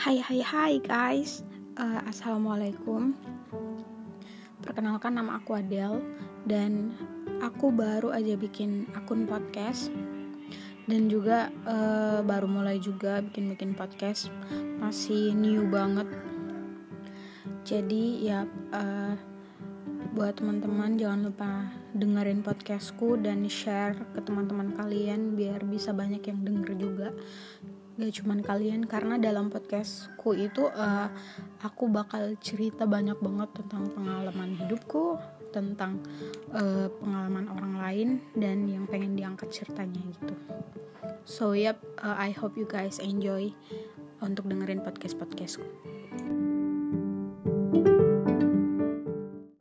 Hai hai hai guys. Uh, Assalamualaikum. Perkenalkan nama aku Adele Dan aku baru aja bikin akun podcast. Dan juga uh, baru mulai juga bikin-bikin podcast. Masih new banget. Jadi ya uh, Buat teman-teman jangan lupa dengerin podcastku dan share ke teman-teman kalian biar bisa banyak yang denger juga. Gak cuman kalian karena dalam podcastku itu uh, aku bakal cerita banyak banget tentang pengalaman hidupku tentang uh, pengalaman orang lain dan yang pengen diangkat ceritanya gitu. So yep uh, I hope you guys enjoy untuk dengerin podcast podcastku